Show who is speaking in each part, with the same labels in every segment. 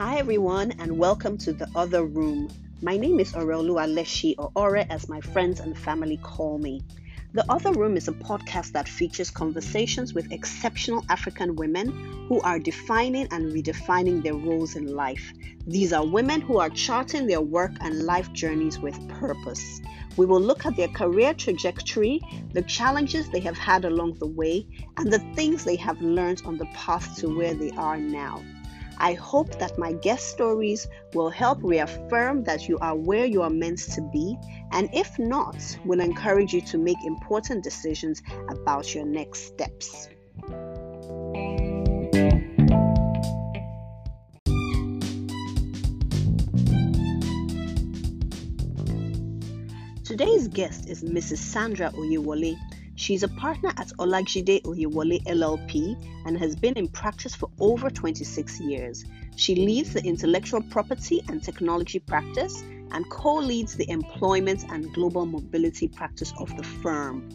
Speaker 1: Hi, everyone, and welcome to the other room. My name is Orelu Aleshi, or Ore as my friends and family call me. The Other Room is a podcast that features conversations with exceptional African women who are defining and redefining their roles in life. These are women who are charting their work and life journeys with purpose. We will look at their career trajectory, the challenges they have had along the way, and the things they have learned on the path to where they are now. I hope that my guest stories will help reaffirm that you are where you are meant to be, and if not, will encourage you to make important decisions about your next steps. Today's guest is Mrs. Sandra Oyewole. She's a partner at Olajide Oyewole LLP and has been in practice for over 26 years. She leads the intellectual property and technology practice and co leads the employment and global mobility practice of the firm.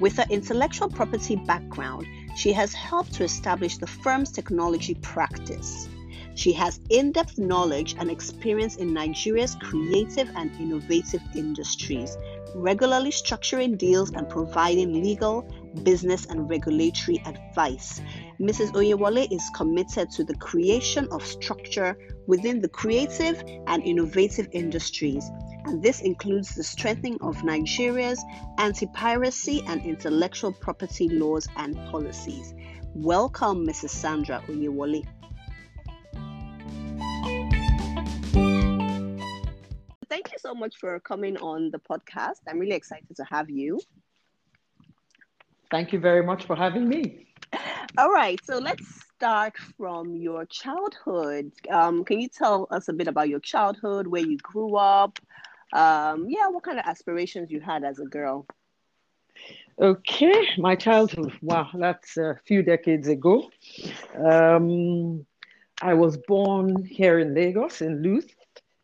Speaker 1: With her intellectual property background, she has helped to establish the firm's technology practice. She has in depth knowledge and experience in Nigeria's creative and innovative industries, regularly structuring deals and providing legal, business, and regulatory advice. Mrs. Oyewole is committed to the creation of structure within the creative and innovative industries, and this includes the strengthening of Nigeria's anti piracy and intellectual property laws and policies. Welcome, Mrs. Sandra Oyewole. Thank you so much for coming on the podcast. I'm really excited to have you.
Speaker 2: Thank you very much for having me.
Speaker 1: All right, so let's start from your childhood. Um, can you tell us a bit about your childhood, where you grew up? Um, yeah, what kind of aspirations you had as a girl?
Speaker 2: Okay, my childhood. Wow, that's a few decades ago. Um, I was born here in Lagos, in Luth,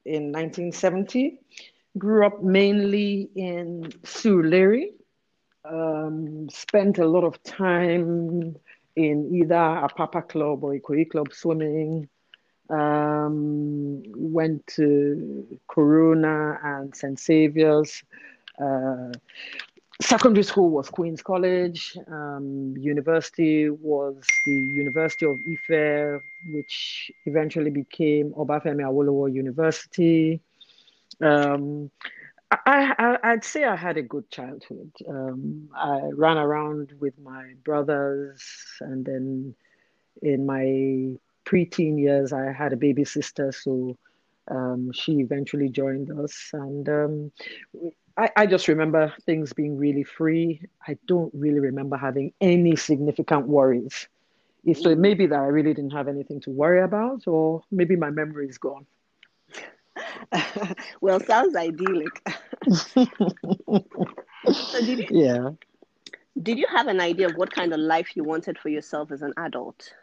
Speaker 2: in 1970. Grew up mainly in Surulere. Um, spent a lot of time in either Apapa Club or Ikoyi Club swimming. Um, went to Corona and St. Saviour's. Uh, secondary school was Queen's College. Um, university was the University of Ife, which eventually became Obafemi Awolowo University. Um, I, would say I had a good childhood. Um, I ran around with my brothers, and then in my preteen years, I had a baby sister, so um, she eventually joined us, and um, I, I just remember things being really free. I don't really remember having any significant worries. So it may be that I really didn't have anything to worry about, or maybe my memory is gone.
Speaker 1: well, sounds idyllic. so did you,
Speaker 2: yeah.
Speaker 1: Did you have an idea of what kind of life you wanted for yourself as an adult?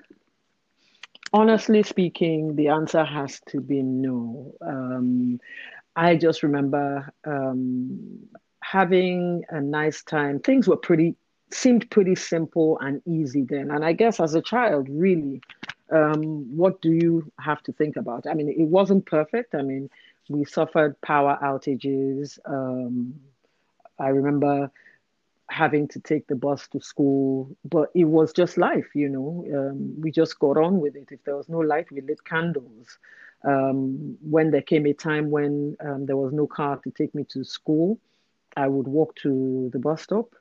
Speaker 2: Honestly speaking, the answer has to be no. Um, I just remember um, having a nice time. Things were pretty, seemed pretty simple and easy then. And I guess as a child, really, um, what do you have to think about? I mean, it wasn't perfect. I mean, we suffered power outages. Um, I remember having to take the bus to school, but it was just life, you know. Um, we just got on with it. If there was no light, we lit candles um, when there came a time when um, there was no car to take me to school, I would walk to the bus stop,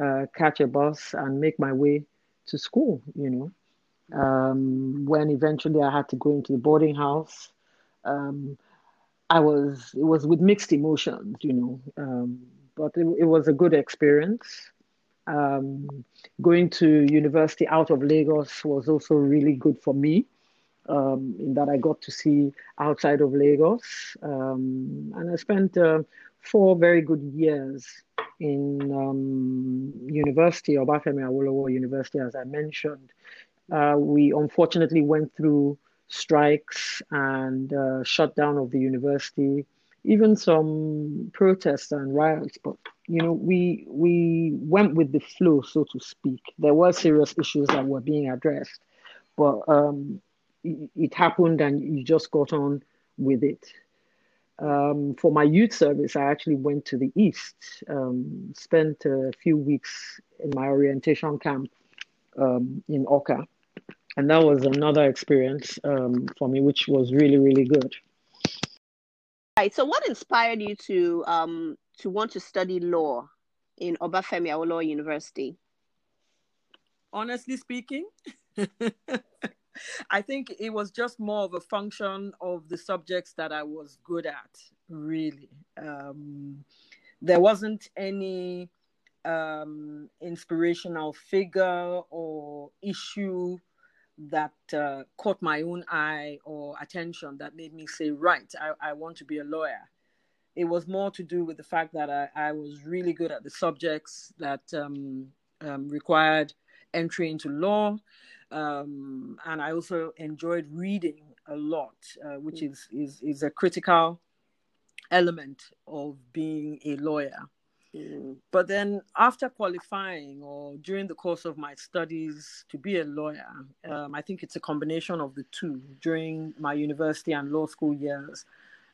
Speaker 2: uh, catch a bus, and make my way to school. You know, um, when eventually I had to go into the boarding house, um, I was it was with mixed emotions. You know, um, but it, it, was a good experience. Um, going to university out of Lagos was also really good for me um, in that I got to see outside of Lagos. Um, and I spent uh, four very good years in um, university, Obafemi Awolowo University, as I mentioned. Uh, we unfortunately went through strikes and uh, shutdown of the university, even some protests and riots. But you know, we we went with the flow, so to speak. There were serious issues that were being addressed, but um,
Speaker 3: it happened and you just got on with it. Um, for my youth service, I actually went to the East, um, spent a few weeks in my orientation camp um, in Awka. And that was another experience um, for me, which was really, really good.
Speaker 1: Right. So, what inspired you to um, to want to study law in Obafemi Awolowo University?
Speaker 2: Honestly speaking, I think it was just more of a function of the subjects that I was good at, really. Um, there wasn't any um, inspirational figure or issue that uh, caught my own eye or attention that made me say, right, I, I want to be a lawyer. It was more to do with the fact that I, I was really good at the subjects that um, um, required entry into law. Um, and I also enjoyed reading a lot, uh, which mm. is, is, is a critical element of being a lawyer. Mm. But then, after qualifying or during the course of my studies to be a lawyer, um, I think it's a combination of the two during my university and law school years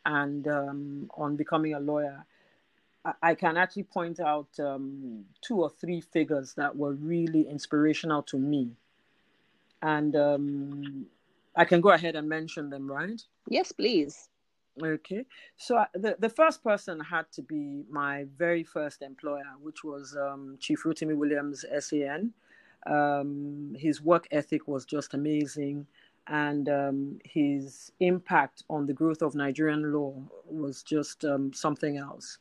Speaker 2: and um, on becoming a lawyer. I can actually point out um, two or three figures that were really inspirational to me. And um, I can go ahead and mention them, right?
Speaker 1: Yes, please.
Speaker 2: Okay, so uh, the the first person had to be my very first employer, which was um, Chief Rotimi Williams, SAN. Um, his work ethic was just amazing, and um, his impact on the growth of Nigerian law was just um, something else.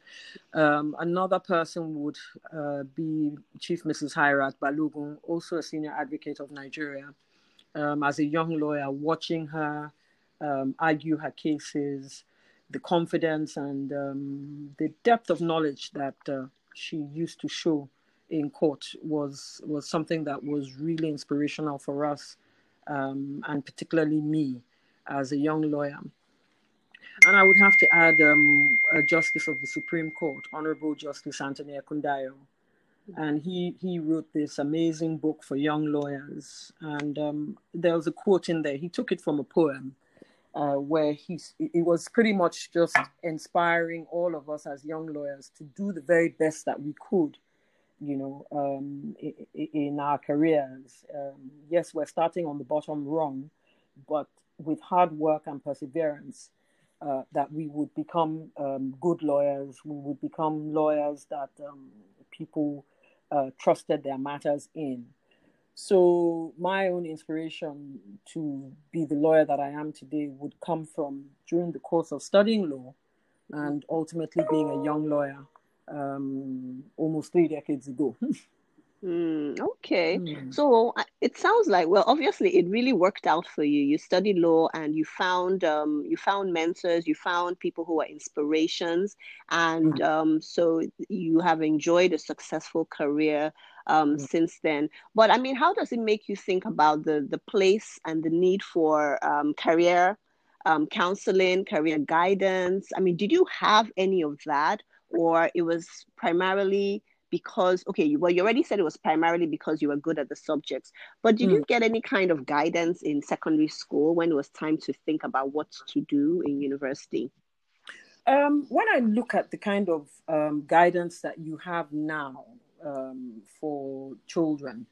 Speaker 2: Um, another person would uh, be Chief Mrs. Hairat Balogun, also a senior advocate of Nigeria. Um, as a young lawyer, watching her um, argue her cases, the confidence and um, the depth of knowledge that uh, she used to show in court was was something that was really inspirational for us, um, and particularly me as a young lawyer. And I would have to add um, a Justice of the Supreme Court, Honorable Justice Anthony Ekundayo. And he, he wrote this amazing book for young lawyers. And um, there was a quote in there. He took it from a poem uh, where he it was pretty much just inspiring all of us as young lawyers to do the very best that we could you know um, in, our careers um, yes we're starting on the bottom rung but with hard work and perseverance uh, that we would become um, good lawyers we would become lawyers that um, people uh, trusted their matters in so my own inspiration to be the lawyer that I am today would come from during the course of studying law and ultimately being a young lawyer um, almost three decades ago.
Speaker 1: Mm, okay. Mm. So it sounds like well, obviously, it really worked out for you. You studied law, and you found um, you found mentors, you found people who are inspirations, and mm. um, so you have enjoyed a successful career um, mm. since then. But I mean, how does it make you think about the the place and the need for um, career um, counseling, career guidance? I mean, did you have any of that, or it was primarily because okay well you already said it was primarily because you were good at the subjects but did mm. you get any kind of guidance in secondary school when it was time to think about what to do in university
Speaker 2: um, when i look at the kind of um, guidance that you have now um, for children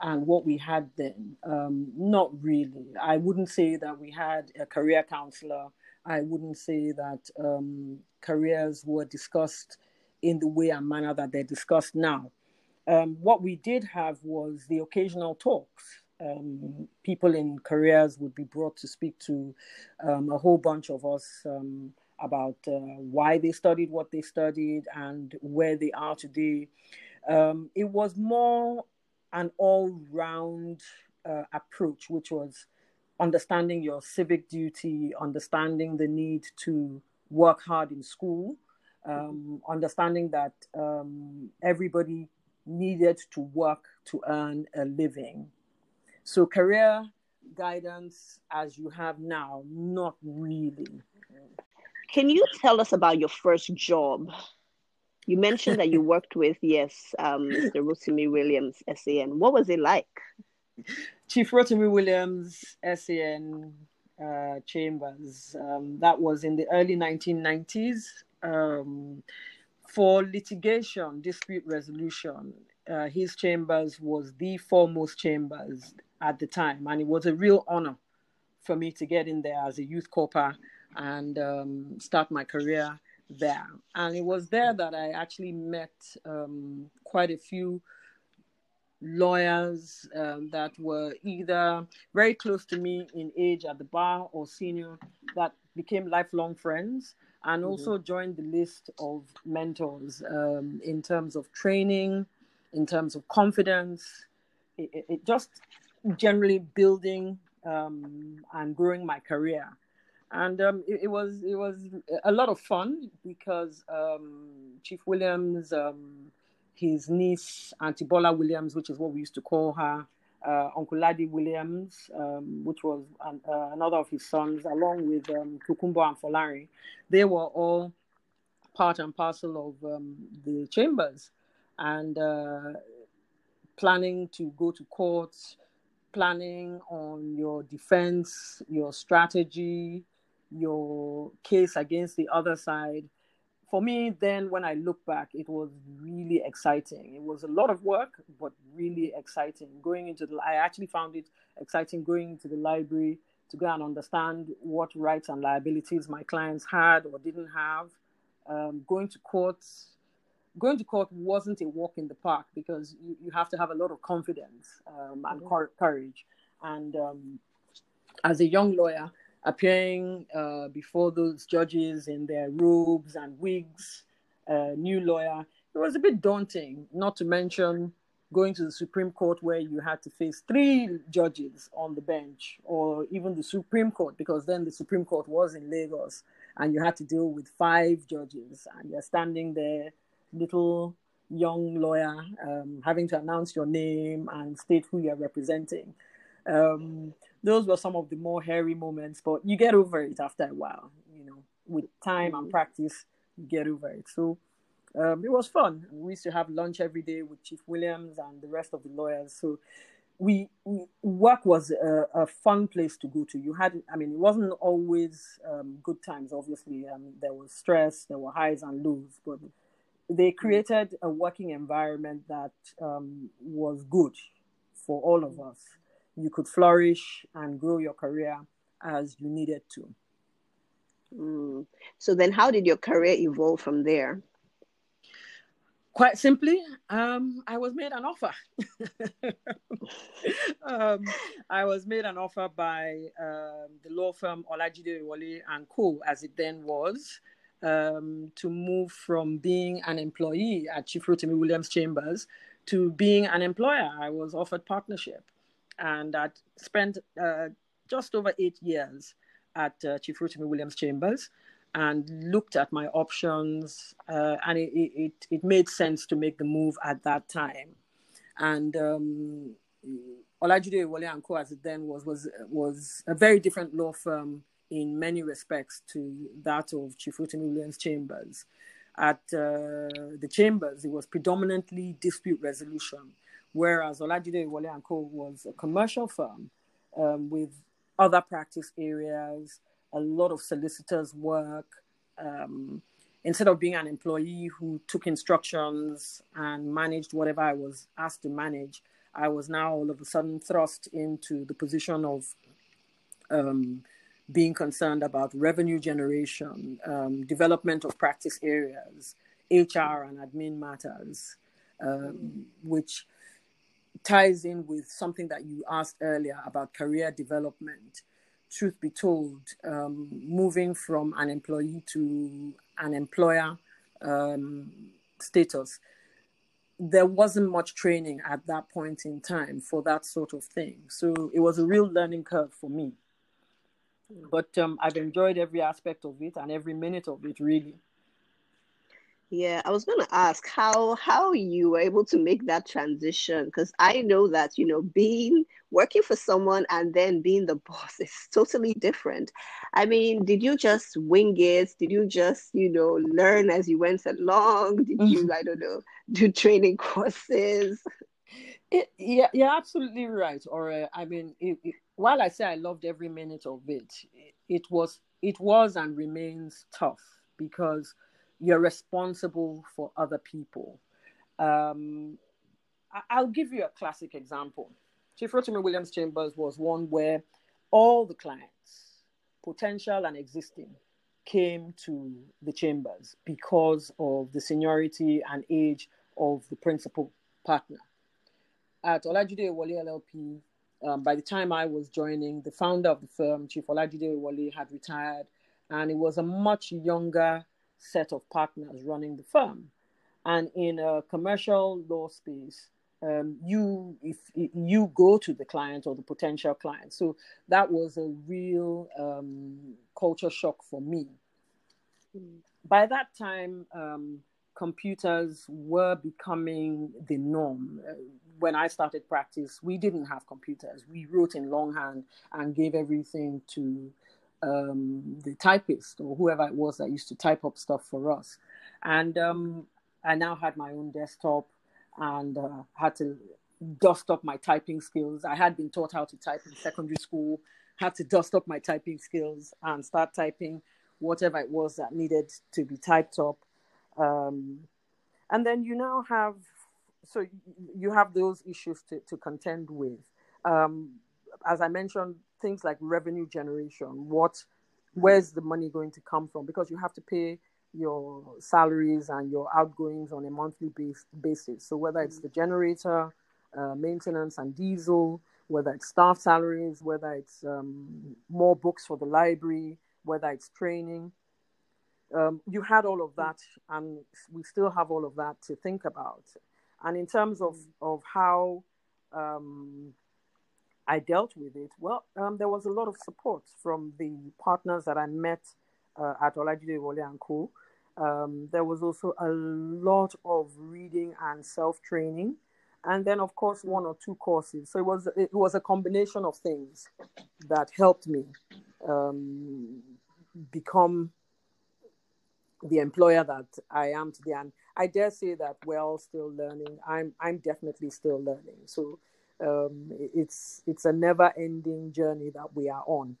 Speaker 2: and what we had then. Um, not really. I wouldn't say that we had a career counselor. I wouldn't say that um, careers were discussed in the way and manner that they're discussed now. Um, what we did have was the occasional talks. Um, people in careers would be brought to speak to um, a whole bunch of us um, about uh, why they studied what they studied and where they are today. Um, it was more an all round uh, approach, which was understanding your civic duty, understanding the need to work hard in school, um, understanding that um, everybody needed to work to earn a living. So, career guidance as you have now, not really.
Speaker 1: Can you tell us about your first job? You mentioned that you worked with, yes, um, Mr. Rotimi Williams, SAN. What was it like?
Speaker 2: Chief Rotimi Williams, SAN uh, Chambers. Um, that was in the early 1990s um, for litigation, dispute resolution. Uh, his chambers was the foremost chambers at the time, and it was a real honor for me to get in there as a youth corper and um, start my career there. And it was there that I actually met um, quite a few lawyers um, that were either very close to me in age at the bar or senior that became lifelong friends and mm-hmm. also joined the list of mentors um, in terms of training, in terms of confidence, it, it just generally building um, and growing my career. And um, it, it, was it was a lot of fun because um, Chief Williams um, his niece, Auntie Bola Williams, which is what we used to call her, uh, Uncle Laddie Williams, um, which was an, uh, another of his sons, along with um, Kukumbo and Folari. They were all part and parcel of um, the chambers and uh, planning to go to court, planning on your defense, your strategy, your case against the other side for me, then when I look back, it was really exciting. It was a lot of work, but really exciting. Going into the, I actually found it exciting going into the library to go and understand what rights and liabilities my clients had or didn't have. Um, going to court, going to court wasn't a walk in the park because you, you have to have a lot of confidence um, and mm-hmm. courage. And um, as a young lawyer, appearing uh, before those judges in their robes and wigs, uh, new lawyer. It was a bit daunting, not to mention going to the Supreme Court where you had to face three judges on the bench, or even the Supreme Court, because then the Supreme Court was in Lagos and you had to deal with five judges, and you're standing there, little young lawyer, um, having to announce your name and state who you're representing. Um, those were some of the more hairy moments, but you get over it after a while. You know, with time and mm. practice, you get over it. So um, it was fun. We used to have lunch every day with Chief Williams and the rest of the lawyers. So we, we work was a, a, fun place to go to. You had, I mean, it wasn't always um, good times. Obviously, um, there was stress, there were highs and lows, but they mm. created a working environment that um, was good for all of us you could flourish and grow your career as you needed to.
Speaker 1: Mm. So then, how did your career evolve from there?
Speaker 2: Quite simply, um, I was made an offer. um, I was made an offer by um, the law firm Olajide Oyewole and Co, as it then was, um, to move from being an employee at Chief Rotimi Williams Chambers to being an employer. I was offered partnership and I spent uh, just over eight years at uh, Chief Rotimi Williams Chambers and looked at my options, uh, and it, it, it made sense to make the move at that time. And um, Olajide Oyewole and Co, as it then was, was was a very different law firm in many respects to that of Chief Rotimi Williams Chambers. At uh, the Chambers, it was predominantly dispute resolution whereas Olajide and Co was a commercial firm um, with other practice areas, a lot of solicitors' work. Um, instead of being an employee who took instructions and managed whatever I was asked to manage, I was now all of a sudden thrust into the position of um, being concerned about revenue generation, um, development of practice areas, HR and admin matters, um, which ties in with something that you asked earlier about career development. Truth be told, um, moving from an employee to an employer um, status, there wasn't much training at that point in time for that sort of thing. So it was a real learning curve for me. But um, I've enjoyed every aspect of it and every minute of it, really.
Speaker 1: Yeah, I was going to ask how how you were able to make that transition because I know that you know being working for someone and then being the boss is totally different. I mean, did you just wing it? Did you just you know learn as you went along? Did you mm-hmm. I don't know do training courses?
Speaker 2: It, yeah, you're absolutely right. Or uh, I mean, it, it, while I say I loved every minute of it, it was it was and remains tough because you're responsible for other people. Um, I, will give you a classic example. Chief Rotimi Williams Chambers was one where all the clients, potential and existing, came to the chambers because of the seniority and age of the principal partner. At Olajide Oyewole LLP, um, by the time I was joining, the founder of the firm, Chief Olajide Oyewole, had retired, and it was a much younger set of partners running the firm. And in a commercial law space, um, you if you go to the client or the potential client. So that was a real um, culture shock for me. By that time, um, computers were becoming the norm. Uh, when I started practice, we didn't have computers. We wrote in longhand and gave everything to um, the typist or whoever it was that used to type up stuff for us. And um, I now had my own desktop and uh, had to dust up my typing skills. I had been taught how to type in secondary school, had to dust up my typing skills and start typing whatever it was that needed to be typed up. Um, and then you now have, so you have those issues to, to contend with. Um, as I mentioned, things like revenue generation, what, where's the money going to come from? Because you have to pay your salaries and your outgoings on a monthly base, basis. So whether it's the generator, uh, maintenance and diesel, whether it's staff salaries, whether it's um, more books for the library, whether it's training, um, you had all of that, and we still have all of that to think about. And in terms of of how um, I dealt with it, well, um, there was a lot of support from the partners that I met uh, at Olajide Oyewole and Co. Um, there was also a lot of reading and self training, and then of course one or two courses. So it was it was a combination of things that helped me um, become the employer that I am today. And I dare say that we're all still learning. I'm I'm definitely still learning. So um, it's it's a never ending journey that we are on.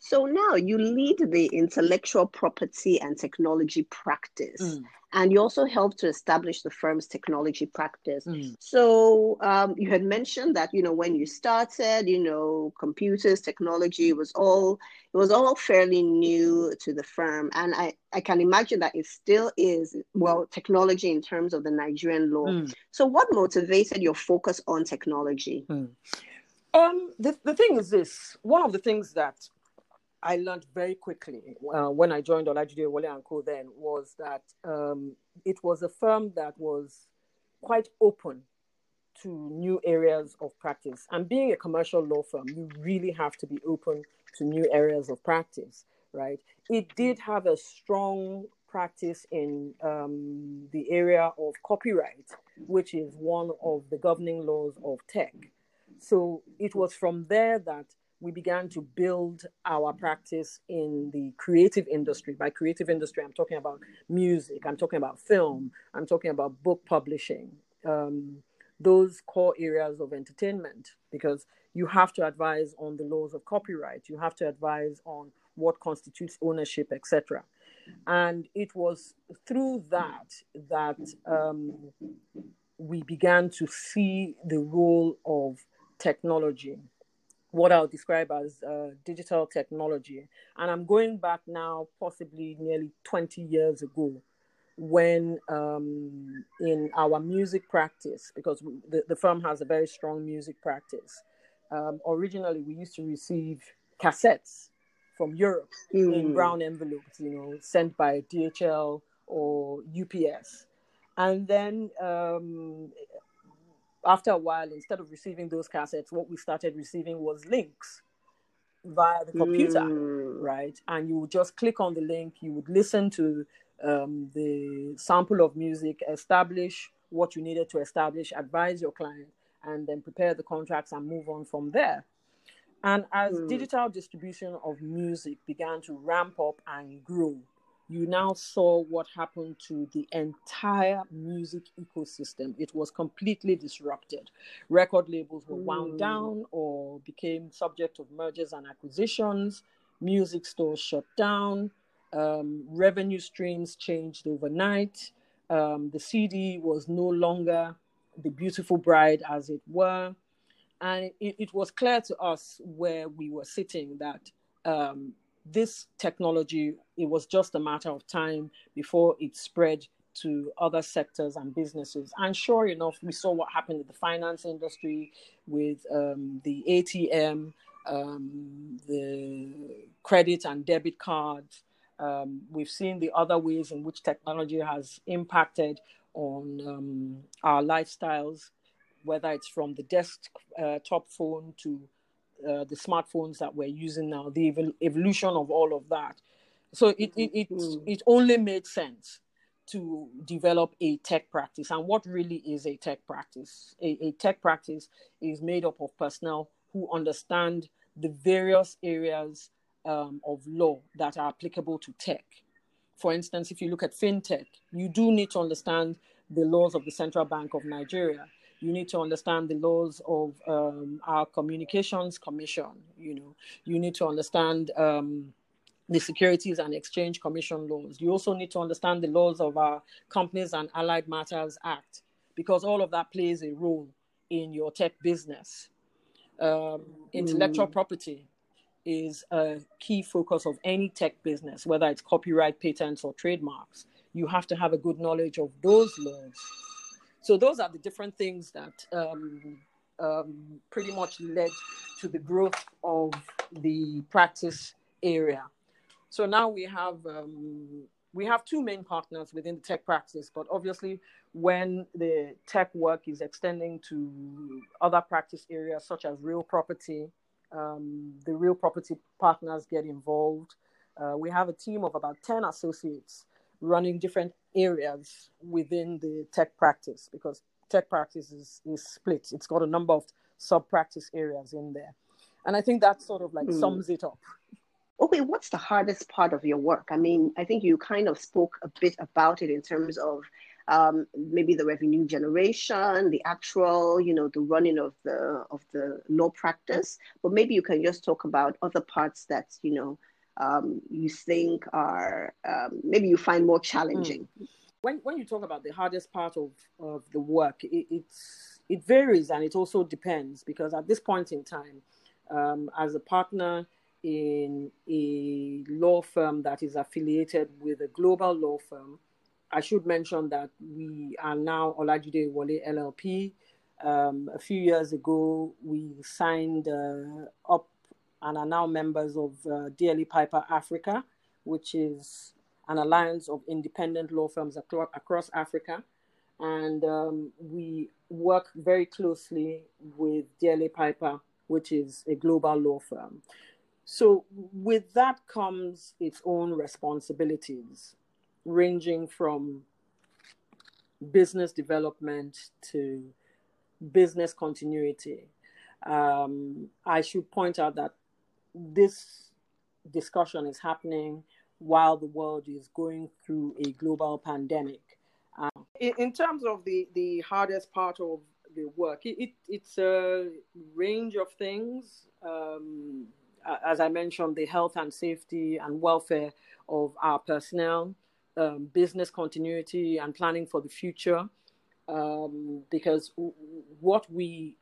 Speaker 1: So now you lead the intellectual property and technology practice. Mm. And you also help to establish the firm's technology practice. Mm. So um, you had mentioned that you know when you started, you know, computers, technology was all it was all fairly new to the firm, and I I can imagine that it still is well technology in terms of the Nigerian law. Mm. So what motivated your focus on technology?
Speaker 2: Mm. Um, the, the thing is this one of the things that I learned very quickly uh, when I joined Olajide Oyewole and Co. Then was that um, it was a firm that was quite open to new areas of practice. And being a commercial law firm, you really have to be open to new areas of practice, right? It did have a strong practice in um, the area of copyright, which is one of the governing laws of tech. So it was from there that we began to build our practice in the creative industry. By creative industry, I'm talking about music, I'm talking about film, I'm talking about book publishing, um, those core areas of entertainment, because you have to advise on the laws of copyright, you have to advise on what constitutes ownership, etc. And it was through that that um, we began to see the role of technology what I'll describe as uh, digital technology. And I'm going back now, possibly nearly 20 years ago, when um, in our music practice, because the, the firm has a very strong music practice, um, originally we used to receive cassettes from Europe mm. in brown envelopes, you know, sent by DHL or UPS. And then um, after a while, instead of receiving those cassettes, what we started receiving was links via the computer, mm. right? And you would just click on the link, you would listen to um, the sample of music, establish what you needed to establish, advise your client, and then prepare the contracts and move on from there. And as mm. digital distribution of music began to ramp up and grow, you now saw what happened to the entire music ecosystem. It was completely disrupted. Record labels were wound mm. down or became subject of mergers and acquisitions. Music stores shut down. Um, revenue streams changed overnight. Um, the CD was no longer the beautiful bride, as it were. And it, it was clear to us where we were sitting that um, this technology, it was just a matter of time before it spread to other sectors and businesses. And sure enough, we saw what happened in the finance industry with um, the ATM, um, the credit and debit cards. Um, we've seen the other ways in which technology has impacted on um, our lifestyles, whether it's from the desktop uh, phone to uh, the smartphones that we're using now, the evol- evolution of all of that. So it it it, mm-hmm. it only made sense to develop a tech practice. And what really is a tech practice? A, a tech practice is made up of personnel who understand the various areas um, of law that are applicable to tech. For instance, if you look at fintech, you do need to understand the laws of the Central Bank of Nigeria you need to understand the laws of um, our communications commission you know. You need to understand um, the securities and exchange commission laws. You also need to understand the laws of our companies and allied matters act because all of that plays a role in your tech business. Um, intellectual mm. property is a key focus of any tech business whether it's copyright patents or trademarks. You have to have a good knowledge of those laws so those are the different things that um, um, pretty much led to the growth of the practice area. So now we have um, we have two main partners within the tech practice, but obviously when the tech work is extending to other practice areas such as real property, um, the real property partners get involved. Uh, we have a team of about 10 associates running different areas within the tech practice because tech practice is, is split. It's got a number of sub practice areas in there. And I think that sort of like mm. sums it up.
Speaker 1: Okay, what's the hardest part of your work? I mean, I think you kind of spoke a bit about it in terms of um, maybe the revenue generation, the actual, you know, the running of the of the law practice. But maybe you can just talk about other parts that you know um, you think are um, maybe you find more challenging?
Speaker 2: Mm. When, when you talk about the hardest part of, of the work, it, it's, it varies and it also depends because at this point in time, um, as a partner in a law firm that is affiliated with a global law firm, I should mention that we are now Olajide Oyewole LLP. Um, a few years ago, we signed uh, up and are now members of uh, DLA Piper Africa, which is an alliance of independent law firms across Africa. And um, we work very closely with DLA Piper, which is a global law firm. So, with that comes its own responsibilities, ranging from business development to business continuity. Um, I should point out that this discussion is happening while the world is going through a global pandemic. Um, in, in, terms of the, the hardest part of the work, it, it it's a range of things. Um, as I mentioned, the health and safety and welfare of our personnel, um, business continuity and planning for the future. Um, because what we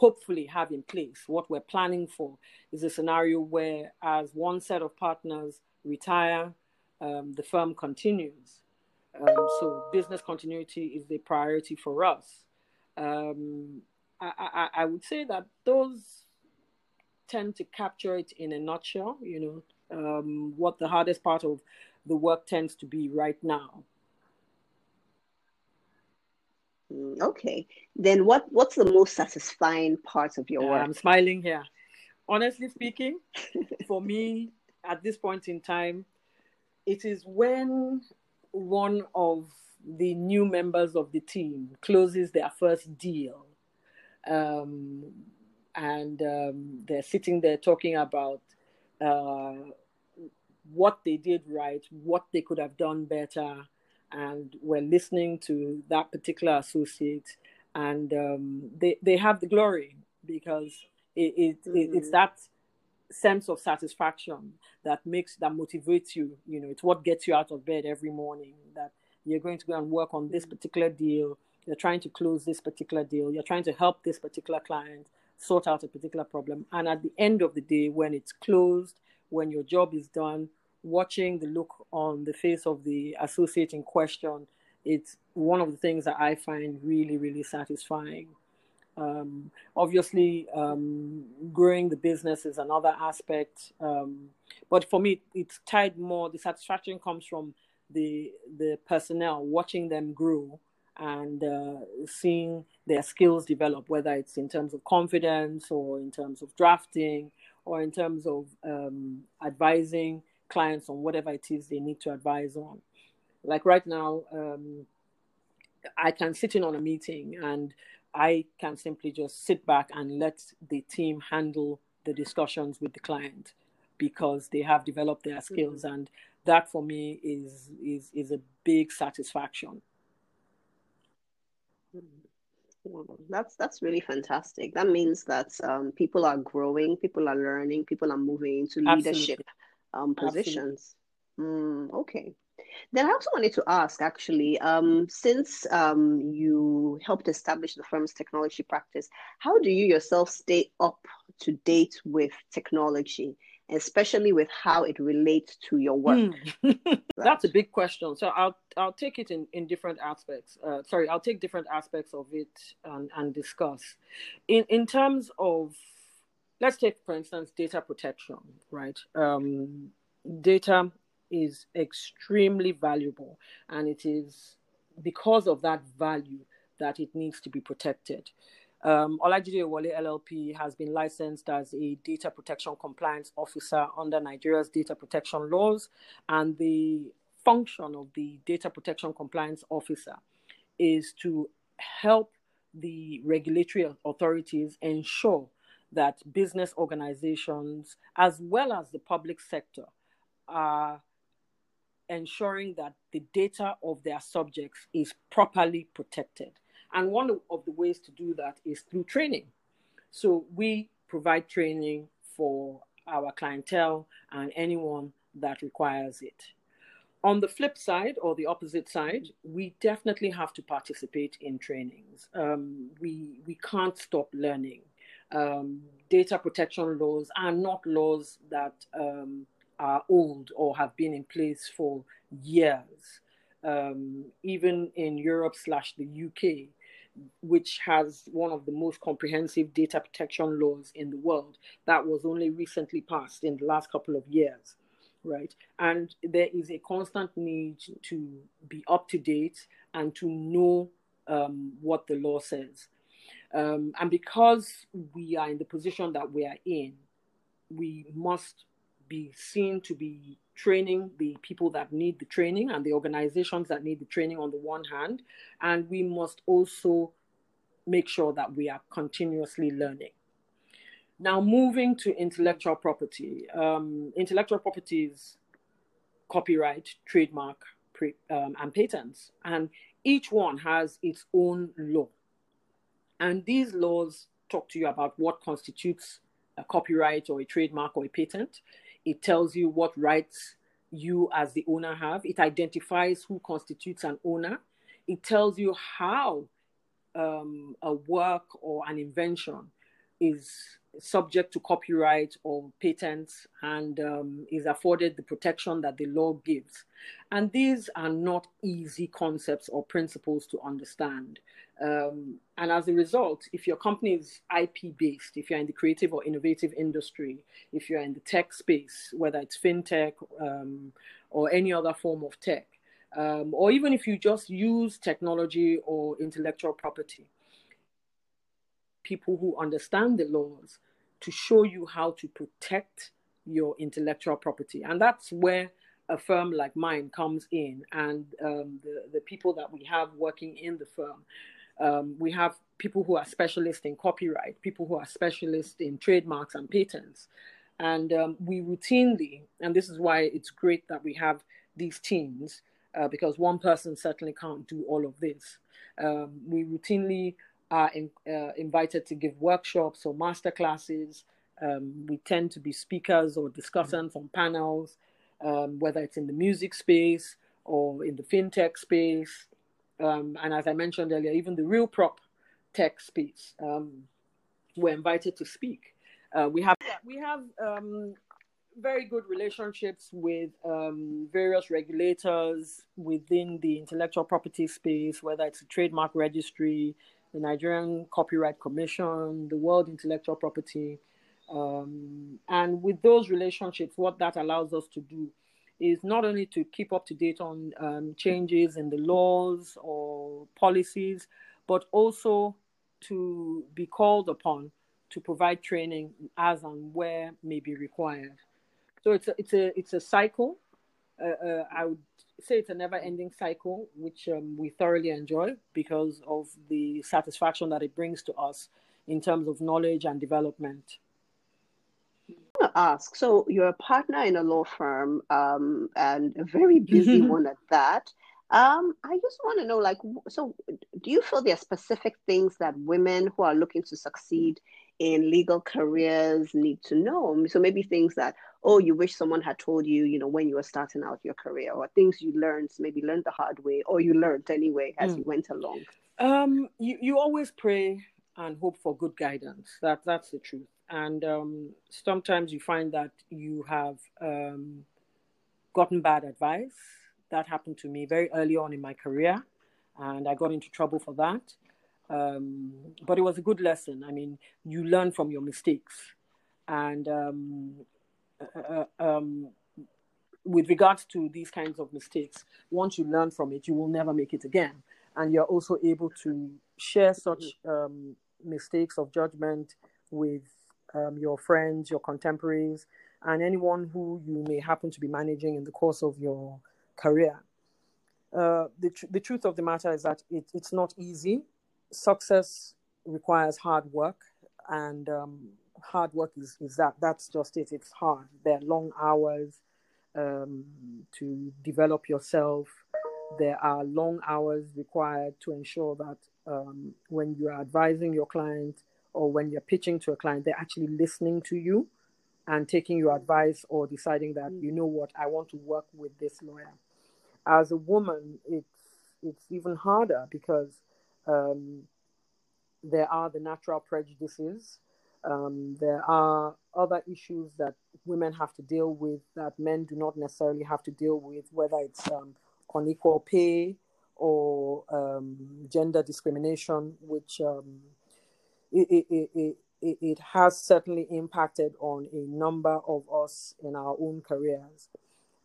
Speaker 2: hopefully have in place. What we're planning for is a scenario where, as one set of partners retire, um, the firm continues. Um, so, business continuity is the priority for us. Um, I, I, I, would say that those tend to capture it in a nutshell. You know, um, what the hardest part of the work tends to be right now.
Speaker 1: Mm, okay. Then what what's the most satisfying part of your work?
Speaker 2: I'm smiling here. Honestly speaking, for me at this point in time, it is when one of the new members of the team closes their first deal. Um, and um, they're sitting there talking about uh, what they did right, what they could have done better, and we're listening to that particular associate, and um, they they have the glory because it, it, mm-hmm. it, it's mm-hmm. that sense of satisfaction that makes that motivates you. You know, it's what gets you out of bed every morning. That you're going to go and work on this mm-hmm. particular deal. You're trying to close this particular deal. You're trying to help this particular client sort out a particular problem. And at the end of the day, when it's closed, when your job is done, watching the look on the face of the associate in question, it's one of the things that I find really, really satisfying. Um, obviously, um, growing the business is another aspect, um, but for me, it's tied more. The satisfaction comes from the the personnel, watching them grow and uh, seeing their skills develop, whether it's in terms of confidence or in terms of drafting or in terms of um, advising clients on whatever it is they need to advise on. Like right now, um, I can sit in on a meeting and I can simply just sit back and let the team handle the discussions with the client because they have developed their skills. Mm-hmm. and that for me is is is a big satisfaction.
Speaker 1: That's that's really fantastic. That means that um, people are growing people are learning people are moving into leadership um, positions mm, okay then I also wanted to ask actually, um, since um, you helped establish the firm's technology practice, how do you yourself stay up to date with technology, especially with how it relates to your work?
Speaker 2: Mm. That's a big question. So I'll I'll take it in, in different aspects. Uh, sorry, I'll take different aspects of it and, and discuss. In in terms of let's take for instance data protection, right? Um, data is extremely valuable, and it is because of that value that it needs to be protected. Um, Olajide Oyewole LLP has been licensed as a data protection compliance officer under Nigeria's data protection laws, and the function of the data protection compliance officer is to help the regulatory authorities ensure that business organizations, as well as the public sector, are ensuring that the data of their subjects is properly protected. And one of the ways to do that is through training. So we provide training for our clientele and anyone that requires it. On the flip side or the opposite side, we definitely have to participate in trainings. Um, we, we can't stop learning. Um, data protection laws are not laws that um, are old or have been in place for years. Um, even in Europe slash the UK, which has one of the most comprehensive data protection laws in the world, that was only recently passed in the last couple of years, right? And there is a constant need to be up to date and to know um, what the law says. Um, and because we are in the position that we are in, we must be seen to be training the people that need the training and the organizations that need the training on the one hand. And we must also make sure that we are continuously learning. Now, moving to intellectual property. Um, intellectual property is copyright, trademark, pre, um, and patents. And each one has its own law. And these laws talk to you about what constitutes a copyright or a trademark or a patent. It tells you what rights you as the owner have. It identifies who constitutes an owner. It tells you how um, a work or an invention is subject to copyright or patents and um, is afforded the protection that the law gives. And these are not easy concepts or principles to understand. Um, and as a result, if your company is IP based, if you're in the creative or innovative industry, if you're in the tech space, whether it's fintech um, or any other form of tech, um, or even if you just use technology or intellectual property, people who understand the laws to show you how to protect your intellectual property. And that's where a firm like mine comes in, and um, the, the people that we have working in the firm. Um, we have people who are specialists in copyright, people who are specialists in trademarks and patents. And um, we routinely, and this is why it's great that we have these teams, uh, because one person certainly can't do all of this. Um, we routinely are in, uh, invited to give workshops or master classes. Um, we tend to be speakers or discussants on panels, um, whether it's in the music space or in the fintech space. Um, and as I mentioned earlier, even the real prop tech space, um, we're invited to speak. Uh, we have we have um, very good relationships with um, various regulators within the intellectual property space, whether it's a trademark registry, the Nigerian Copyright Commission, the World Intellectual Property. Um, and with those relationships, what that allows us to do is not only to keep up to date on um, changes in the laws or policies, but also to be called upon to provide training as and where may be required. So it's a, it's a, it's a cycle. Uh, uh, I would say it's a never ending cycle, which um, we thoroughly enjoy because of the satisfaction that it brings to us in terms of knowledge and development.
Speaker 1: I want to ask so, you're a partner in a law firm um, and a very busy one at that. Um, I just want to know, like, so do you feel there are specific things that women who are looking to succeed in legal careers need to know? So maybe things that, oh, you wish someone had told you, you know, when you were starting out your career, or things you learned, maybe learned the hard way, or you learned anyway as mm. you went along.
Speaker 2: Um, you you always pray and hope for good guidance. That that's the truth. And um, sometimes you find that you have um, gotten bad advice that happened to me very early on in my career, and I got into trouble for that. Um, but it was a good lesson. I mean, you learn from your mistakes, and um, uh, um, with regards to these kinds of mistakes, once you learn from it, you will never make it again, and you're also able to share such um, mistakes of judgment with um, your friends, your contemporaries, and anyone who you may happen to be managing in the course of your career. Uh, the, tr- the truth of the matter is that it, it's not easy. Success requires hard work, and um, hard work is, is that. That's just it. It's hard. There are long hours um, to develop yourself. There are long hours required to ensure that um, when you are advising your client or when you're pitching to a client, they're actually listening to you and taking your advice or deciding that, you know what, I want to work with this lawyer as a woman, it's it's even harder because um, there are the natural prejudices. Um, there are other issues that women have to deal with that men do not necessarily have to deal with, whether it's um, unequal pay or um, gender discrimination, which um, it, it, it, it, it has certainly impacted on a number of us in our own careers.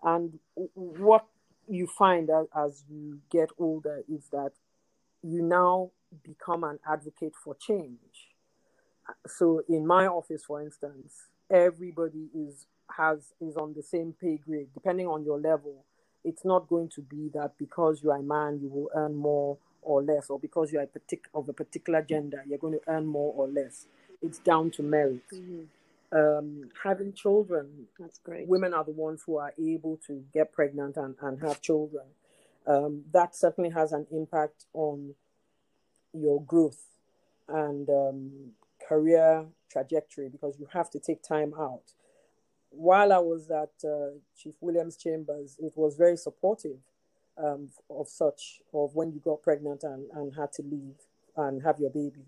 Speaker 2: And what you find as you get older is that you now become an advocate for change. So in my office, for instance, everybody is has is on the same pay grade. Depending on your level, it's not going to be that because you are a man you will earn more or less, or because you are a partic- of a particular gender you're going to earn more or less. It's down to merit. Mm-hmm um, having children.
Speaker 1: That's great.
Speaker 2: Women are the ones who are able to get pregnant and, and have children. Um, that certainly has an impact on your growth and um, career trajectory because you have to take time out. While I was at uh, Chief Williams Chambers, it was very supportive um, of such, of when you got pregnant and, and had to leave and have your baby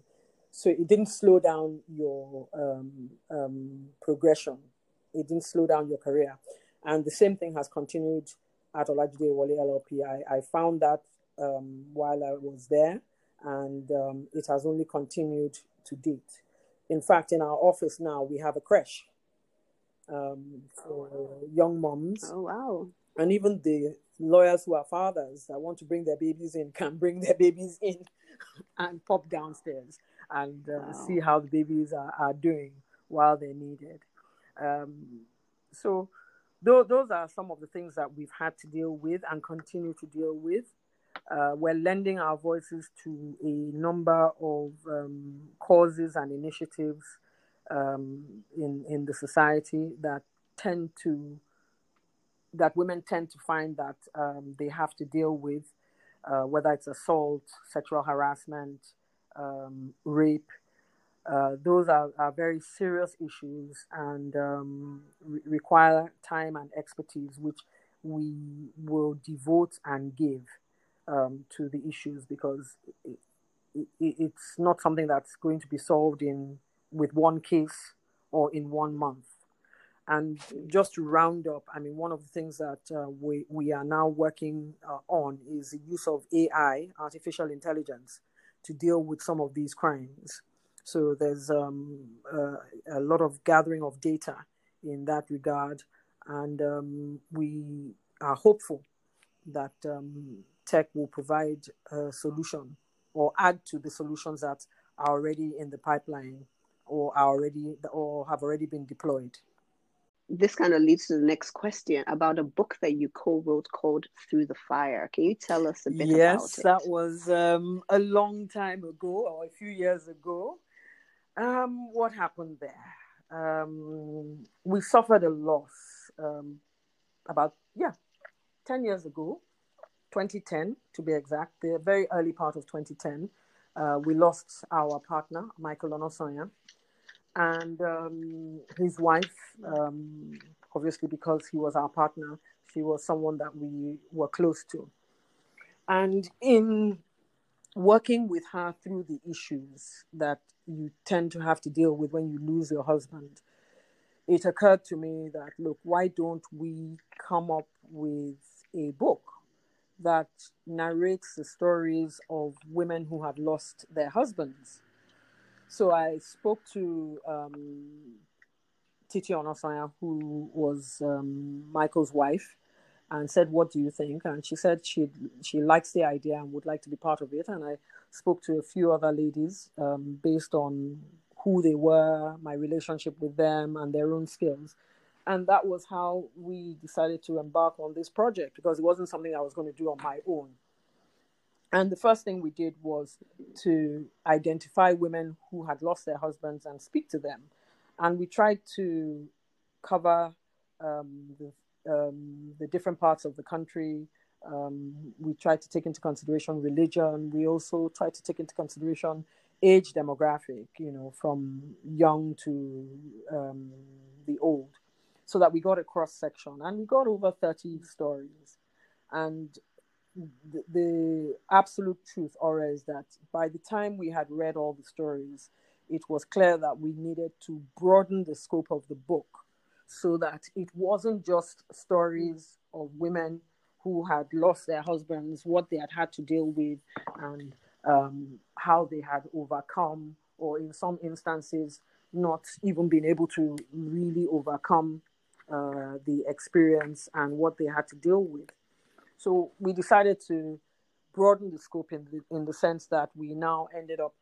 Speaker 2: so it didn't slow down your um, um, progression. It didn't slow down your career. And the same thing has continued at Olajide Oyewole LLP. I, I found that um, while I was there, and um, it has only continued to date. In fact, in our office now, we have a creche um, for young moms.
Speaker 1: Oh, wow.
Speaker 2: And even the lawyers who are fathers that want to bring their babies in can bring their babies in and pop downstairs and uh, wow. see how the babies are, are doing while they're needed. Um, so, th- those are some of the things that we've had to deal with and continue to deal with. Uh, we're lending our voices to a number of um, causes and initiatives um, in in the society that tend to that women tend to find that um, they have to deal with, uh, whether it's assault, sexual harassment, um, rape. Uh, those are, are, very serious issues and um, re- require time and expertise, which we will devote and give um, to the issues because it, it, it's not something that's going to be solved in with one case or in one month. And just to round up, I mean, one of the things that uh, we, we are now working uh, on is the use of AI, artificial intelligence, to deal with some of these crimes. So there's um, uh, a lot of gathering of data in that regard. And um, we are hopeful that um, tech will provide a solution or add to the solutions that are already in the pipeline or are already or have already been deployed.
Speaker 1: This kind of leads to the next question about a book that you co-wrote called Through the Fire. Can you tell us a bit
Speaker 2: yes,
Speaker 1: about it? Yes,
Speaker 2: that was um, a long time ago or a few years ago. Um, what happened there? Um, we suffered a loss um, about yeah, ten years ago, 2010 to be exact, the very early part of 2010. Uh, we lost our partner, Michael Onosonya, and um, his wife, um, obviously because he was our partner, she was someone that we were close to. And in working with her through the issues that you tend to have to deal with when you lose your husband, it occurred to me that, look, why don't we come up with a book that narrates the stories of women who have lost their husbands? So I spoke to um, Titi Onosanya, who was um, Michael's wife, and said, "What do you think?" And she said she she likes the idea and would like to be part of it. And I spoke to a few other ladies um, based on who they were, my relationship with them, and their own skills. And that was how we decided to embark on this project because it wasn't something I was going to do on my own. And the first thing we did was to identify women who had lost their husbands and speak to them. And we tried to cover um, the, um, the, different parts of the country. Um, we tried to take into consideration religion. We also tried to take into consideration age demographic, you know, from young to um, the old, so that we got a cross section. And we got over 30 stories. And the, the absolute truth, Ora, is that by the time we had read all the stories, it was clear that we needed to broaden the scope of the book so that it wasn't just stories of women who had lost their husbands, what they had had to deal with, and um, how they had overcome, or in some instances, not even been able to really overcome uh, the experience and what they had to deal with. So we decided to broaden the scope in the, in the sense that we now ended up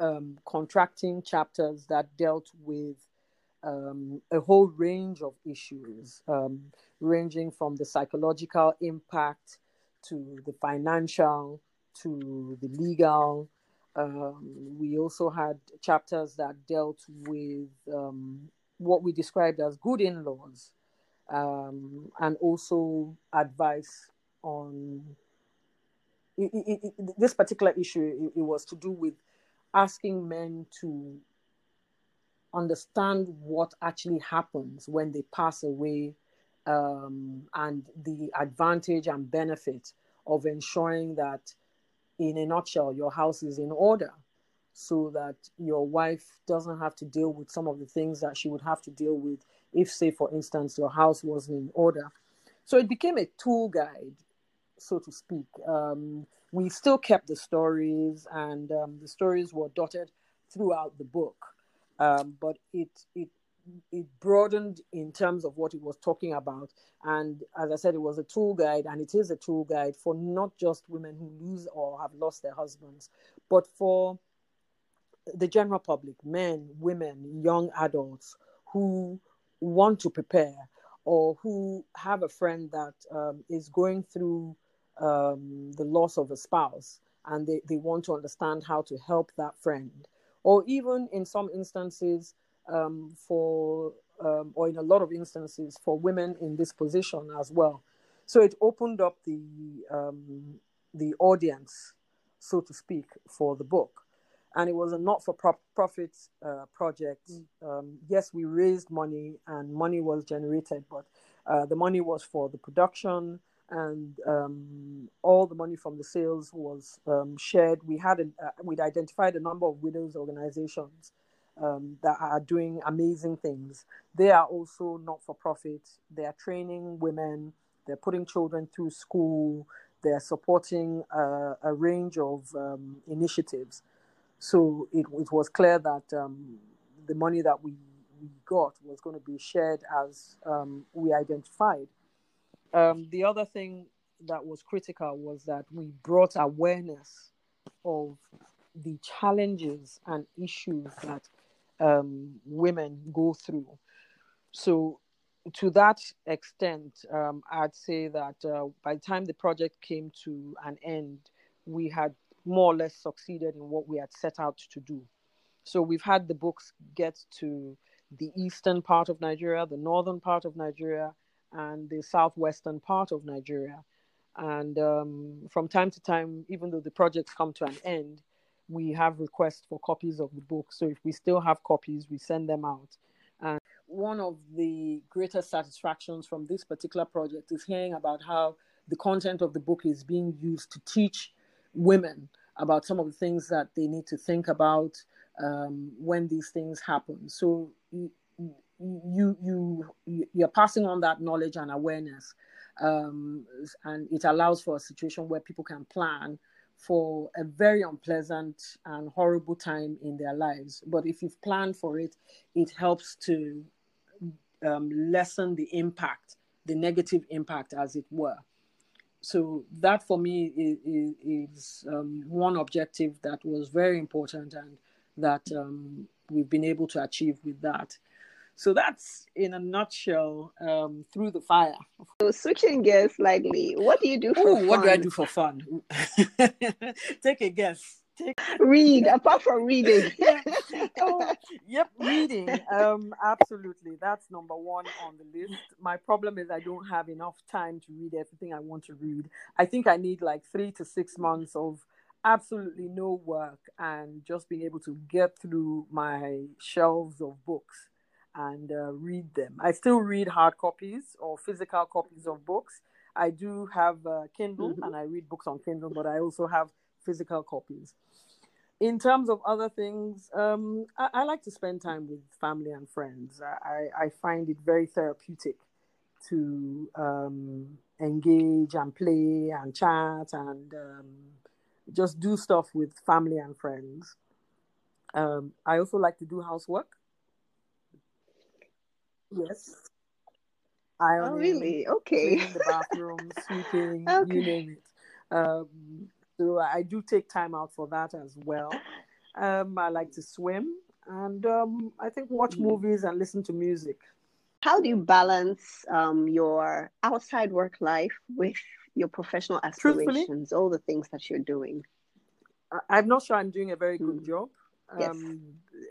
Speaker 2: um, contracting chapters that dealt with um, a whole range of issues, um, ranging from the psychological impact to the financial to the legal. Um, we also had chapters that dealt with um, what we described as good in laws, um, and also advice on it, it, it, this particular issue. It, was to do with asking men to understand what actually happens when they pass away um, and the advantage and benefit of ensuring that, in a nutshell, your house is in order so that your wife doesn't have to deal with some of the things that she would have to deal with if, say, for instance, your house wasn't in order. So it became a tool guide, so to speak. Um, we still kept the stories, and um, the stories were dotted throughout the book, um, but it it it broadened in terms of what it was talking about. And as I said, it was a tool guide, and it is a tool guide for not just women who lose or have lost their husbands, but for the general public, men, women, young adults who want to prepare or who have a friend that um, is going through um, the loss of a spouse and they, they want to understand how to help that friend or even in some instances um, for, um, or in a lot of instances for women in this position as well. So it opened up the um, the audience, so to speak, for the book. And it was a not for profit uh, project. Mm. Um, yes, we raised money and money was generated, but uh, the money was for the production, and um, all the money from the sales was um, shared. We had a, uh, we'd identified a number of widows organizations um, that are doing amazing things. They are also not for profit. They are training women. They're putting children through school. They're supporting uh, a range of um, initiatives. So it, it was clear that um, the money that we, we got was going to be shared as um, we identified. Um, the other thing that was critical was that we brought awareness of the challenges and issues that um, women go through. So, to that extent, um, I'd say that uh, by the time the project came to an end, we had more or less succeeded in what we had set out to do. So, we've had the books get to the eastern part of Nigeria, the northern part of Nigeria, and the southwestern part of Nigeria. And um, from time to time, even though the projects come to an end, we have requests for copies of the book. So if we still have copies, we send them out. And one of the greatest satisfactions from this particular project is hearing about how the content of the book is being used to teach women about some of the things that they need to think about um, when these things happen. So you you you're passing on that knowledge and awareness um, and it allows for a situation where people can plan for a very unpleasant and horrible time in their lives but if you've planned for it it helps to um, lessen the impact the negative impact as it were so that for me is, is um, one objective that was very important and that um, we've been able to achieve with that so that's in a nutshell um, through the fire.
Speaker 1: So switching gears slightly, what do you do for
Speaker 2: Ooh,
Speaker 1: fun?
Speaker 2: What do I do for fun? Take a guess. Take...
Speaker 1: Read, apart from reading.
Speaker 2: oh, yep, reading. Um, absolutely. That's number one on the list. My problem is I don't have enough time to read everything I want to read. I think I need like three to six months of absolutely no work and just being able to get through my shelves of books and uh, read them. I still read hard copies or physical copies of books. I do have uh, Kindle mm-hmm. and I read books on Kindle, but I also have physical copies. In terms of other things, um, I, I, like to spend time with family and friends. I, I find it very therapeutic to um, engage and play and chat and um, just do stuff with family and friends. Um, I also like to do housework. Yes.
Speaker 1: Ironing, oh, really? Okay.
Speaker 2: The bathroom, sweeping, okay. you name it. So I do take time out for that as well. Um, I like to swim and um, I think watch mm. movies and listen to music.
Speaker 1: How do you balance um, your outside work life with your professional aspirations, all the things that you're doing?
Speaker 2: I'm not sure I'm doing a very good mm. job yes. Um,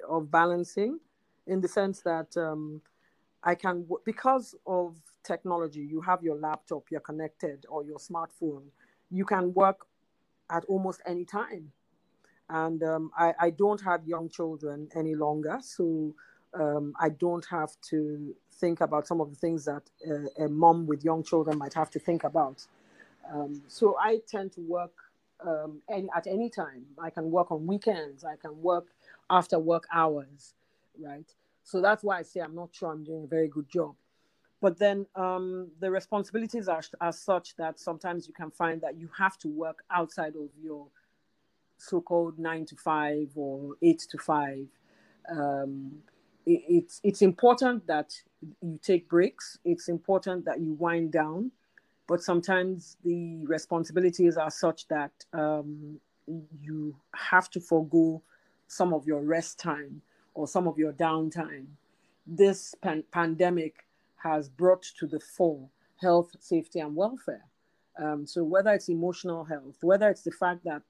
Speaker 2: of balancing in the sense that um, I can, because of technology, you have your laptop, you're connected, or your smartphone, you can work at almost any time. And um, I, I, don't have young children any longer, so um, I don't have to think about some of the things that a, a mom with young children might have to think about. Um, so I tend to work um, any, at any time. I can work on weekends, I can work after work hours, right? So that's why I say I'm not sure I'm doing a very good job. But then um, the responsibilities are, are such that sometimes you can find that you have to work outside of your so-called nine to five or eight to five. Um, it, it's it's important that you take breaks. It's important that you wind down, but sometimes the responsibilities are such that um, you have to forego some of your rest time or some of your downtime, this pan- pandemic has brought to the fore health, safety, and welfare. Um, so, whether it's emotional health, whether it's the fact that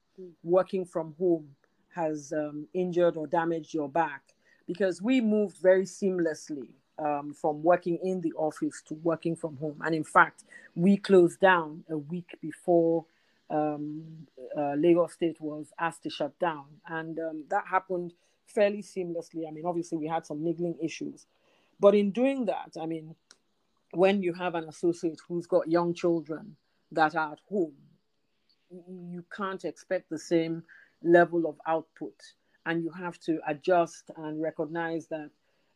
Speaker 2: working from home has um, injured or damaged your back because we moved very seamlessly um, from working in the office to working from home. And in fact, we closed down a week before um, uh, Lagos State was asked to shut down. And um, that happened fairly seamlessly. I mean, obviously, we had some niggling issues. But in doing that, I mean, when you have an associate who's got young children that are at home, you can't expect the same level of output. And you have to adjust and recognize that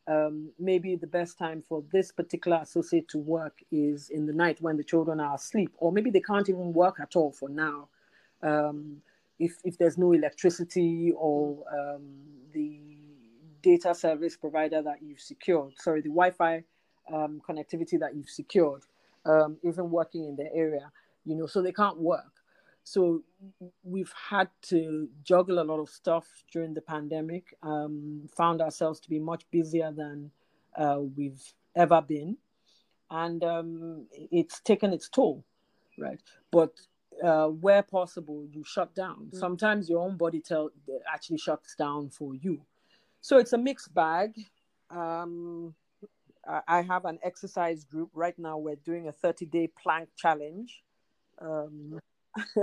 Speaker 2: um, maybe the best time for this particular associate to work is in the night when the children are asleep, or maybe they can't even work at all for now. Um, if, if there's no electricity or um, the data service provider that you've secured, sorry, the Wi Fi um, connectivity that you've secured um, isn't working in the area, you know, so they can't work. So we've had to juggle a lot of stuff during the pandemic. Um, found ourselves to be much busier than uh, we've ever been, and um, it's taken its toll, right? But uh, where possible, you shut down. Mm-hmm. Sometimes your own body tell actually shuts down for you. So it's a mixed bag. Um, I have an exercise group right now. We're doing a 30 day plank challenge. Um,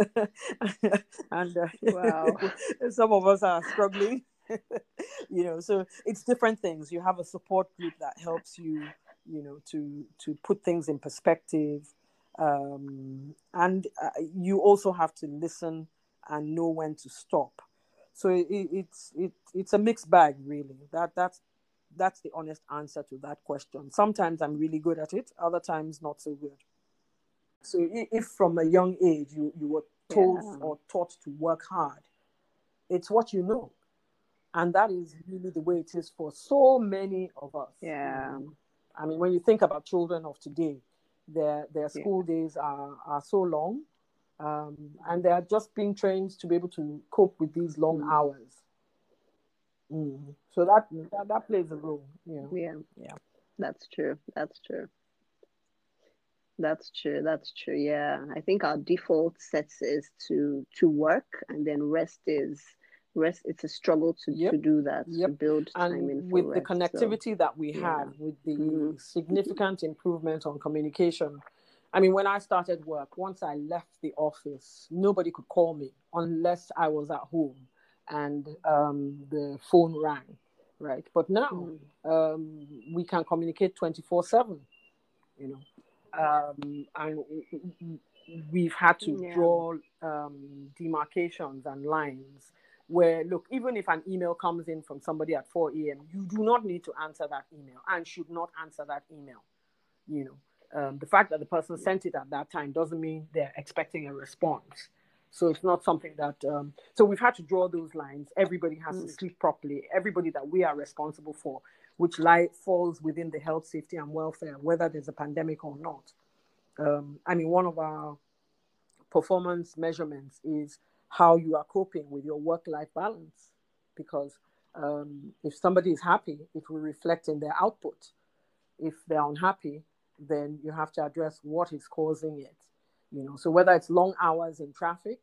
Speaker 2: and uh, wow, some of us are struggling. you know, so it's different things. You have a support group that helps you, you know, to to put things in perspective, um, and uh, you also have to listen and know when to stop. So it, it's it, it's a mixed bag, really. That that's that's the honest answer to that question. Sometimes I'm really good at it, other times not so good. So if from a young age you, you were told yeah. or taught to work hard, it's what you know. And that is really the way it is for so many of us.
Speaker 1: Yeah.
Speaker 2: I mean, when you think about children of today, their their school yeah. days are, are so long. Um, and they are just being trained to be able to cope with these long mm. hours. Mm. So that, that that plays a role. Yeah.
Speaker 1: Yeah. Yeah. That's true. That's true. That's true. That's true. Yeah. I think our default sets is to to work and then rest is rest it's a struggle to, yep. to do that yep. to build time and in
Speaker 2: with rest, the connectivity so, that we yeah. have with the mm-hmm. significant improvement on communication i mean when i started work once i left the office nobody could call me unless i was at home and um, the phone rang right but now mm-hmm. um, we can communicate 24 7 you know um, and we've had to yeah. draw um, demarcations and lines where look even if an email comes in from somebody at 4 a.m you do not need to answer that email and should not answer that email you know um, the fact that the person sent it at that time doesn't mean they're expecting a response so it's not something that um, so we've had to draw those lines everybody has mm. to sleep properly everybody that we are responsible for which lie, falls within the health, safety, and welfare, whether there's a pandemic or not. Um, I mean, one of our performance measurements is how you are coping with your work life balance. Because um, if somebody is happy, it will reflect in their output. If they're unhappy, then you have to address what is causing it. You know, so whether it's long hours in traffic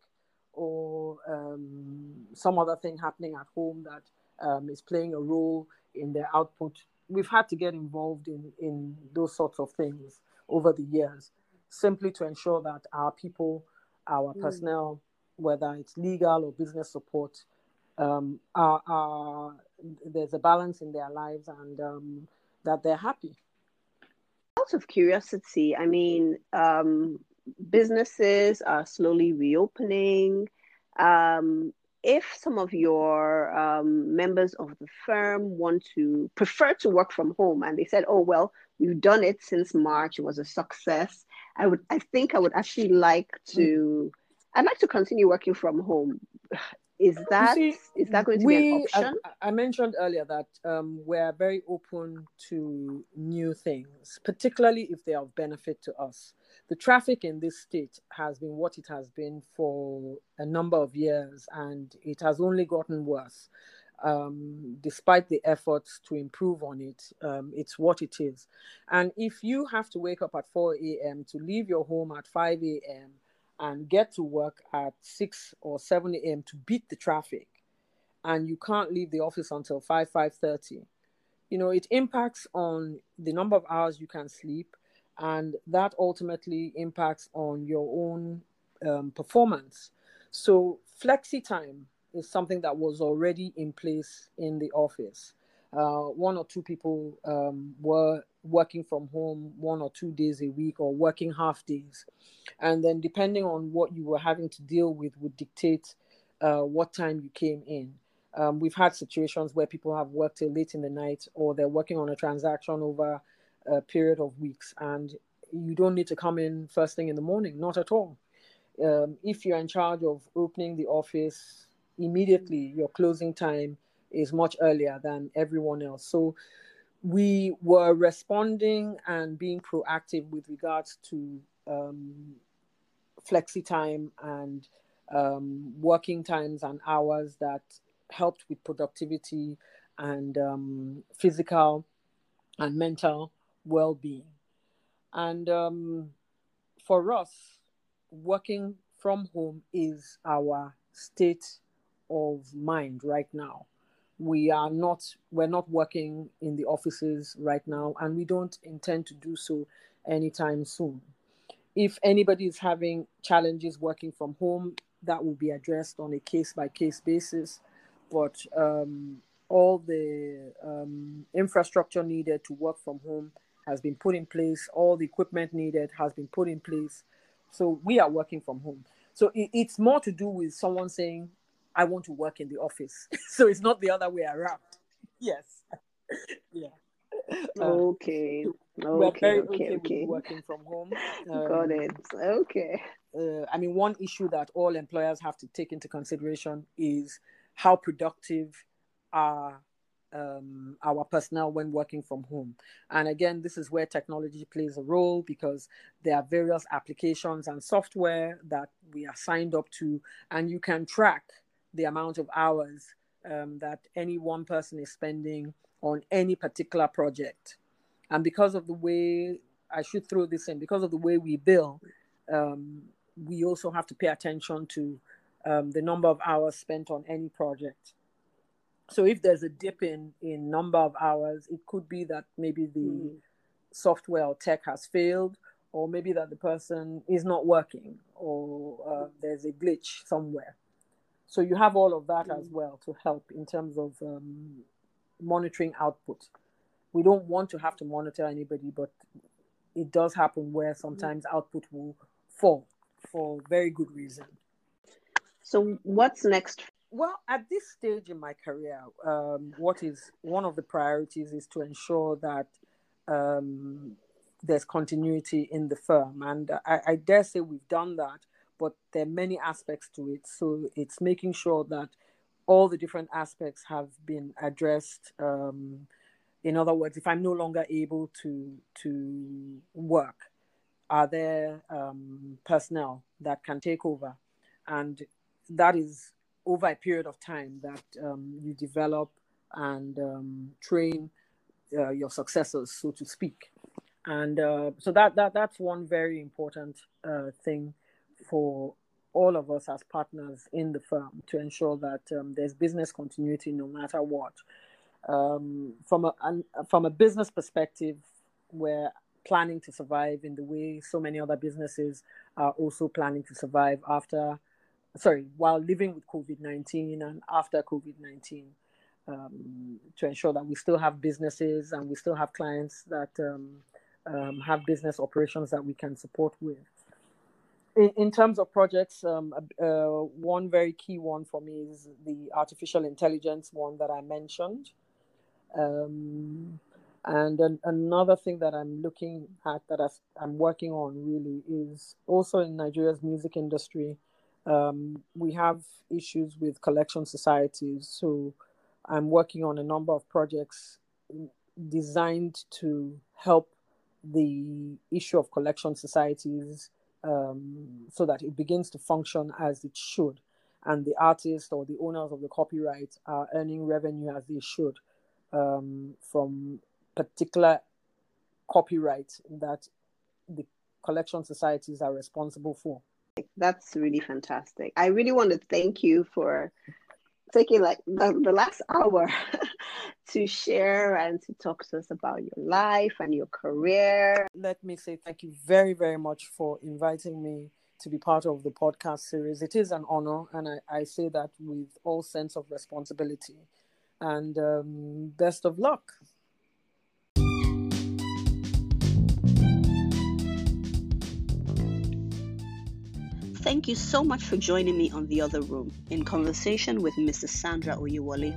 Speaker 2: or um, some other thing happening at home that um, is playing a role in their output. We've had to get involved in, in those sorts of things over the years, simply to ensure that our people, our mm. personnel, whether it's legal or business support, um, are, are, there's a balance in their lives and um, that they're happy.
Speaker 1: Out of curiosity, I mean, um, businesses are slowly reopening. Um, if some of your um, members of the firm want to prefer to work from home and they said oh well we've done it since march it was a success i would i think i would actually like to i'd like to continue working from home is that see, is that going to we, be an option
Speaker 2: I, I mentioned earlier that um, we're very open to new things particularly if they are of benefit to us the traffic in this state has been what it has been for a number of years, and it has only gotten worse. Um, despite the efforts to improve on it, um, it's what it is. And if you have to wake up at 4 a.m. to leave your home at 5 a.m. and get to work at 6 or 7 a.m. to beat the traffic, and you can't leave the office until 5 5.30 you know it impacts on the number of hours you can sleep and that ultimately impacts on your own um, performance. So flexi time is something that was already in place in the office. Uh, one or two people um, were working from home one or two days a week or working half days. And then depending on what you were having to deal with would dictate uh, what time you came in. Um, we've had situations where people have worked till late in the night or they're working on a transaction over a period of weeks and you don't need to come in first thing in the morning not at all. Um, if you're in charge of opening the office immediately your closing time is much earlier than everyone else. So we were responding and being proactive with regards to um, flexi time and um, working times and hours that helped with productivity and um, physical and mental well-being. And um, for us working from home is our state of mind right now we are not we're not working in the offices right now and we don't intend to do so anytime soon if anybody is having challenges working from home that will be addressed on a case by case basis but um, all the um, infrastructure needed to work from home has been put in place. All the equipment needed has been put in place. So we are working from home. So it, it's more to do with someone saying, I want to work in the office. so it's not the other way around. Yes. yeah.
Speaker 1: Okay.
Speaker 2: Uh,
Speaker 1: okay. Okay.
Speaker 2: okay,
Speaker 1: Okay.
Speaker 2: working from home.
Speaker 1: Got
Speaker 2: Um,
Speaker 1: it. Okay.
Speaker 2: uh, I mean, one issue that all employers have to take into consideration is how productive are um, our personnel when working from home. And again, this is where technology plays a role because there are various applications and software that we are signed up to, and you can track the amount of hours um, that any one person is spending on any particular project. And because of the way, I should throw this in, because of the way we bill, um, we also have to pay attention to um, the number of hours spent on any project. So if there's a dip in in number of hours, it could be that maybe the
Speaker 1: Mm.
Speaker 2: software or tech has failed, or maybe that the person is not working, or uh, there's a glitch somewhere. So you have all of that as well to help in terms of um, monitoring output. We don't want to have to monitor anybody, but it does happen where sometimes output will fall for very good reason.
Speaker 1: So what's next?
Speaker 2: Well, at this stage in my career, um, what is one of the priorities is to ensure that um, there's continuity in the firm, and I, I dare say we've done that. But there are many aspects to it, so it's making sure that all the different aspects have been addressed. Um, in other words, if I'm no longer able to to work, are there um, personnel that can take over, and that is over a period of time that um, you develop and um, train uh, your successors, so to speak. And uh, so that, that that's one very important uh, thing for all of us as partners in the firm to ensure that um, there's business continuity no matter what. Um, from a an, from a business perspective, we're planning to survive in the way so many other businesses are also planning to survive after sorry, while living with COVID 19 and after COVID 19 um, to ensure that we still have businesses and we still have clients that um, um, have business operations that we can support with. In, in terms of projects, um, uh, one very key one for me is the artificial intelligence one that I mentioned. Um, and an, another thing that I'm looking at that I, I'm working on really is also in Nigeria's music industry um, we have issues with collection societies. So I'm working on a number of projects designed to help the issue of collection societies um, so that it begins to function as it should. And the artists or the owners of the copyright are earning revenue as they should um, from particular copyright that the collection societies are responsible for.
Speaker 1: That's really fantastic. I really want to thank you for taking like the, the last hour to share and to talk to us about your life and your career.
Speaker 2: Let me say thank you very, very much for inviting me to be part of the podcast series. It is an honor, and I, I say that with all sense of responsibility. And um, best of luck.
Speaker 1: Thank you so much for joining me on The Other Room in conversation with Mrs. Sandra Oyewole.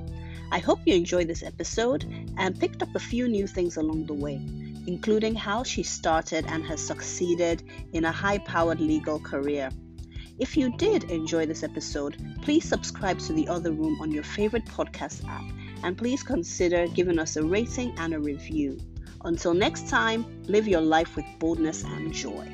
Speaker 1: I hope you enjoyed this episode and picked up a few new things along the way, including how she started and has succeeded in a high powered legal career. If you did enjoy this episode, please subscribe to The Other Room on your favorite podcast app and please consider giving us a rating and a review. Until next time, live your life with boldness and joy.